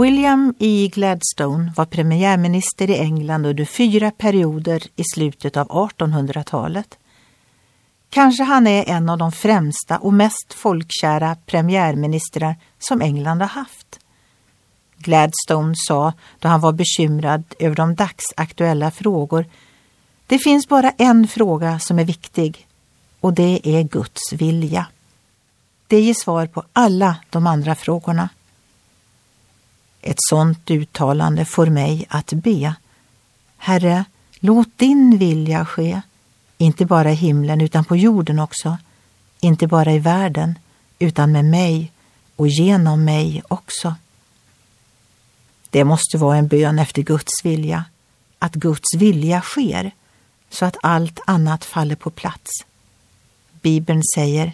William E. Gladstone var premiärminister i England under fyra perioder i slutet av 1800-talet. Kanske han är en av de främsta och mest folkkära premiärministrar som England har haft. Gladstone sa då han var bekymrad över de dagsaktuella frågor Det finns bara en fråga som är viktig och det är Guds vilja. Det ger svar på alla de andra frågorna. Ett sådant uttalande får mig att be. Herre, låt din vilja ske, inte bara i himlen utan på jorden också, inte bara i världen utan med mig och genom mig också. Det måste vara en bön efter Guds vilja, att Guds vilja sker så att allt annat faller på plats. Bibeln säger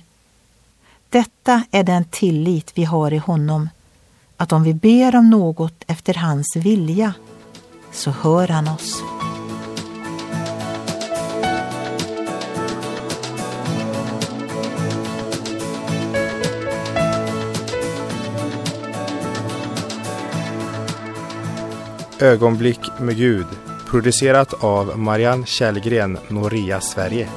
Detta är den tillit vi har i honom att om vi ber om något efter hans vilja så hör han oss. Ögonblick med Gud producerat av Marianne Källgren, Noria Sverige.